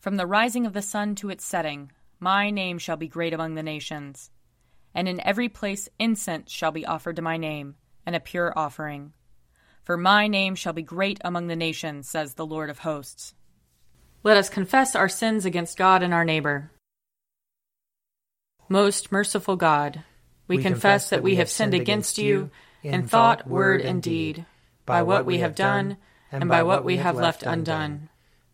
From the rising of the sun to its setting, my name shall be great among the nations. And in every place incense shall be offered to my name, and a pure offering. For my name shall be great among the nations, says the Lord of hosts. Let us confess our sins against God and our neighbor. Most merciful God, we, we confess that we have sinned against you in thought, word, and deed, by what we have done and by what we have left undone.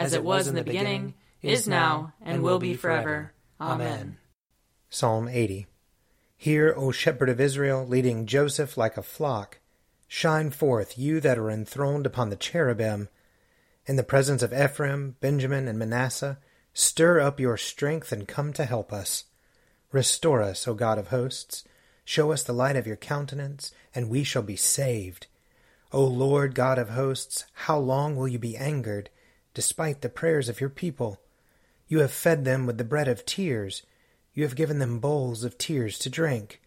as it was in the beginning, is now, and will be forever. Amen. Psalm 80 Hear, O shepherd of Israel, leading Joseph like a flock. Shine forth, you that are enthroned upon the cherubim. In the presence of Ephraim, Benjamin, and Manasseh, stir up your strength and come to help us. Restore us, O God of hosts. Show us the light of your countenance, and we shall be saved. O Lord God of hosts, how long will you be angered, despite the prayers of your people? You have fed them with the bread of tears. You have given them bowls of tears to drink.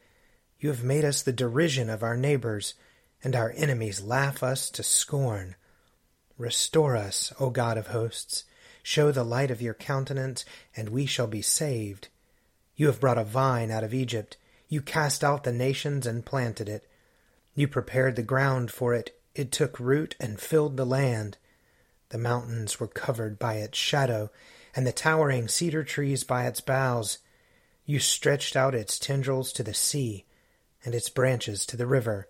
You have made us the derision of our neighbors, and our enemies laugh us to scorn. Restore us, O God of hosts. Show the light of your countenance, and we shall be saved. You have brought a vine out of Egypt. You cast out the nations and planted it. You prepared the ground for it. It took root and filled the land. The mountains were covered by its shadow, and the towering cedar trees by its boughs. You stretched out its tendrils to the sea, and its branches to the river.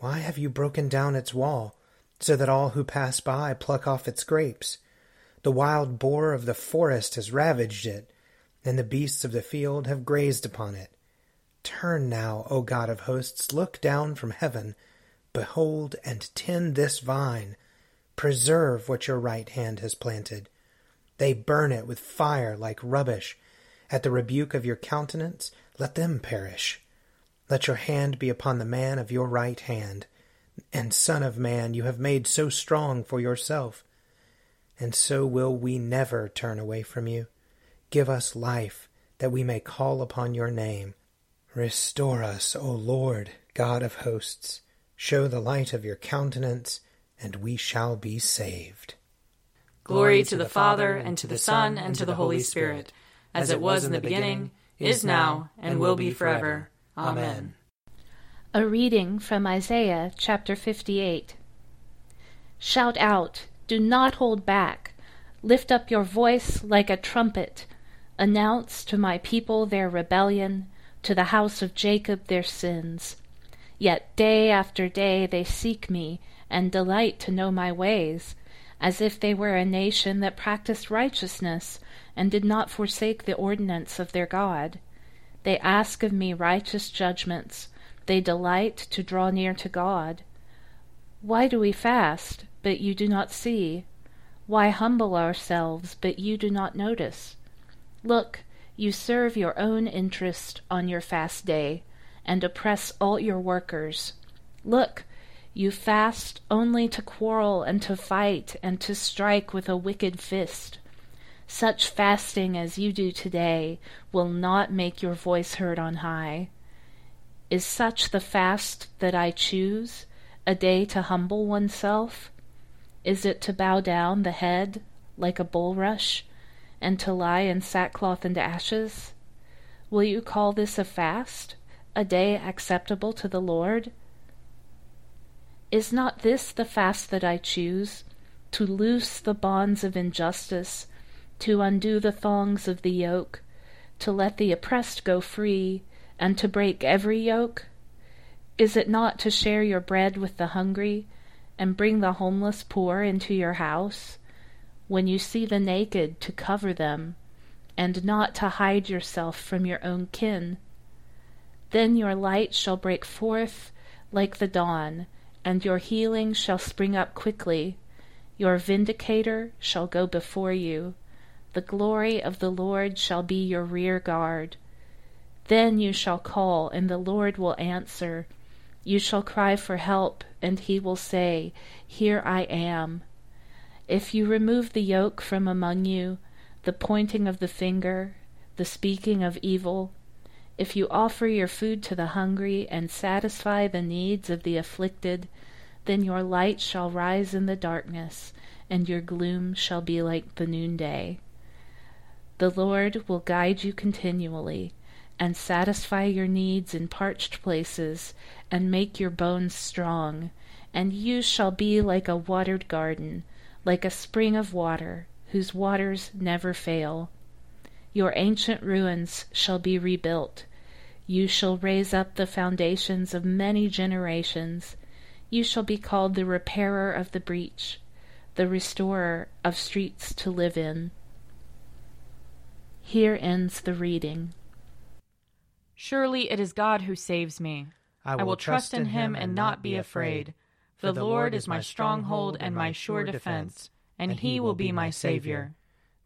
Why have you broken down its wall, so that all who pass by pluck off its grapes? The wild boar of the forest has ravaged it, and the beasts of the field have grazed upon it. Turn now, O God of hosts, look down from heaven, behold and tend this vine, preserve what your right hand has planted. They burn it with fire like rubbish. At the rebuke of your countenance, let them perish. Let your hand be upon the man of your right hand, and Son of Man, you have made so strong for yourself. And so will we never turn away from you. Give us life, that we may call upon your name. Restore us, O Lord, God of hosts. Show the light of your countenance, and we shall be saved. Glory to the Father, and to the Son, and to the Holy Spirit, as it was in the beginning, is now, and will be forever. Amen. A reading from Isaiah chapter 58. Shout out, do not hold back. Lift up your voice like a trumpet. Announce to my people their rebellion, to the house of Jacob their sins. Yet day after day they seek me, and delight to know my ways as if they were a nation that practiced righteousness and did not forsake the ordinance of their God. They ask of me righteous judgments, they delight to draw near to God. Why do we fast, but you do not see? Why humble ourselves, but you do not notice? Look, you serve your own interest on your fast day, and oppress all your workers. Look, you fast only to quarrel and to fight and to strike with a wicked fist. Such fasting as you do today will not make your voice heard on high. Is such the fast that I choose, a day to humble oneself? Is it to bow down the head like a bulrush, and to lie in sackcloth and ashes? Will you call this a fast, a day acceptable to the Lord? Is not this the fast that I choose, to loose the bonds of injustice, to undo the thongs of the yoke, to let the oppressed go free, and to break every yoke? Is it not to share your bread with the hungry, and bring the homeless poor into your house? When you see the naked, to cover them, and not to hide yourself from your own kin? Then your light shall break forth like the dawn, and your healing shall spring up quickly. Your vindicator shall go before you. The glory of the Lord shall be your rear guard. Then you shall call, and the Lord will answer. You shall cry for help, and he will say, Here I am. If you remove the yoke from among you, the pointing of the finger, the speaking of evil, if you offer your food to the hungry and satisfy the needs of the afflicted, then your light shall rise in the darkness, and your gloom shall be like the noonday. The Lord will guide you continually and satisfy your needs in parched places, and make your bones strong. And you shall be like a watered garden, like a spring of water, whose waters never fail. Your ancient ruins shall be rebuilt. You shall raise up the foundations of many generations. You shall be called the repairer of the breach, the restorer of streets to live in. Here ends the reading. Surely it is God who saves me. I will, I will trust in him and not be afraid. For the Lord is my stronghold and my sure defense, and he will be my Savior.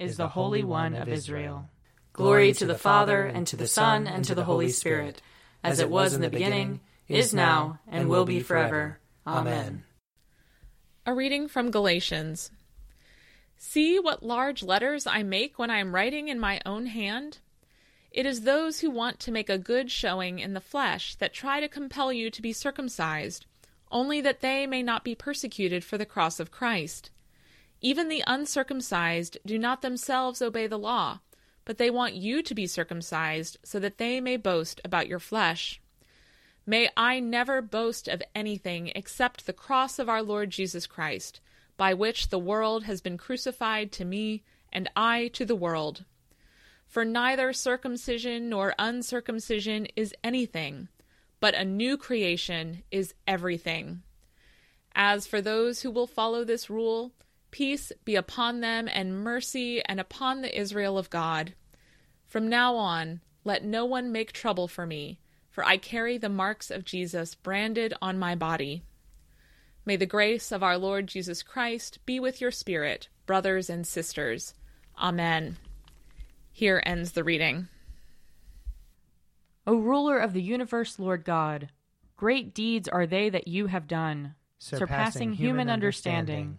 is the Holy One of Israel. Glory to the Father, and to the Son, and to the Holy Spirit, as it was in the beginning, is now, and will be forever. Amen. A reading from Galatians. See what large letters I make when I am writing in my own hand? It is those who want to make a good showing in the flesh that try to compel you to be circumcised, only that they may not be persecuted for the cross of Christ. Even the uncircumcised do not themselves obey the law, but they want you to be circumcised so that they may boast about your flesh. May I never boast of anything except the cross of our Lord Jesus Christ, by which the world has been crucified to me and I to the world. For neither circumcision nor uncircumcision is anything, but a new creation is everything. As for those who will follow this rule, peace be upon them and mercy and upon the Israel of God. From now on, let no one make trouble for me, for I carry the marks of Jesus branded on my body. May the grace of our Lord Jesus Christ be with your spirit, brothers and sisters. Amen. Here ends the reading. O ruler of the universe, Lord God, great deeds are they that you have done, surpassing, surpassing human understanding.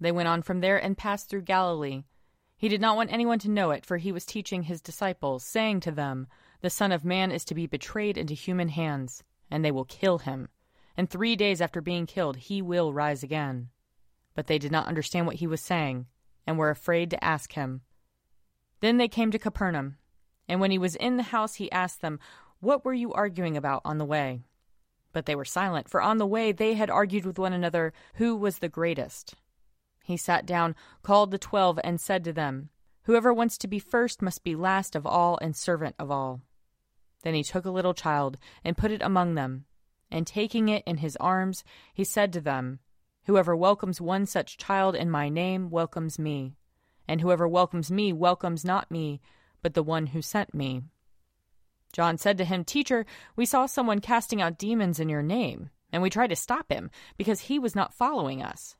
They went on from there and passed through Galilee. He did not want anyone to know it, for he was teaching his disciples, saying to them, The Son of Man is to be betrayed into human hands, and they will kill him. And three days after being killed, he will rise again. But they did not understand what he was saying, and were afraid to ask him. Then they came to Capernaum, and when he was in the house, he asked them, What were you arguing about on the way? But they were silent, for on the way they had argued with one another who was the greatest. He sat down, called the twelve, and said to them, Whoever wants to be first must be last of all and servant of all. Then he took a little child and put it among them, and taking it in his arms, he said to them, Whoever welcomes one such child in my name welcomes me, and whoever welcomes me welcomes not me, but the one who sent me. John said to him, Teacher, we saw someone casting out demons in your name, and we tried to stop him, because he was not following us.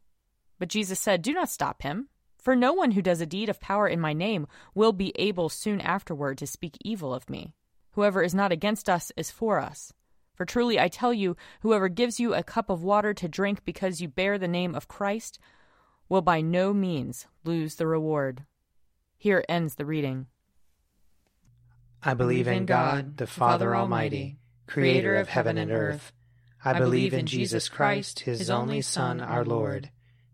But Jesus said, Do not stop him, for no one who does a deed of power in my name will be able soon afterward to speak evil of me. Whoever is not against us is for us. For truly I tell you, whoever gives you a cup of water to drink because you bear the name of Christ will by no means lose the reward. Here ends the reading. I believe in God, the Father Almighty, creator of heaven and earth. I believe in Jesus Christ, his only Son, our Lord.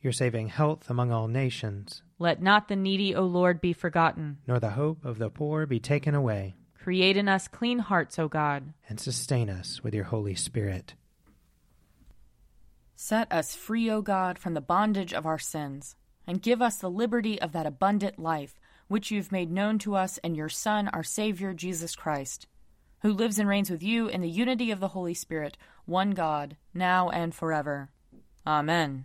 Your saving health among all nations. Let not the needy, O Lord, be forgotten. Nor the hope of the poor be taken away. Create in us clean hearts, O God. And sustain us with your Holy Spirit. Set us free, O God, from the bondage of our sins, and give us the liberty of that abundant life which you've made known to us in your Son, our Savior, Jesus Christ, who lives and reigns with you in the unity of the Holy Spirit, one God, now and forever. Amen.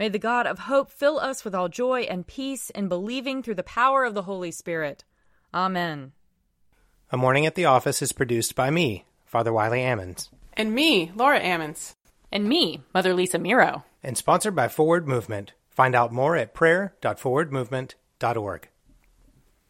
May the God of hope fill us with all joy and peace in believing through the power of the Holy Spirit. Amen. A Morning at the Office is produced by me, Father Wiley Ammons. And me, Laura Ammons. And me, Mother Lisa Meirow. And sponsored by Forward Movement. Find out more at prayer.forwardmovement.org.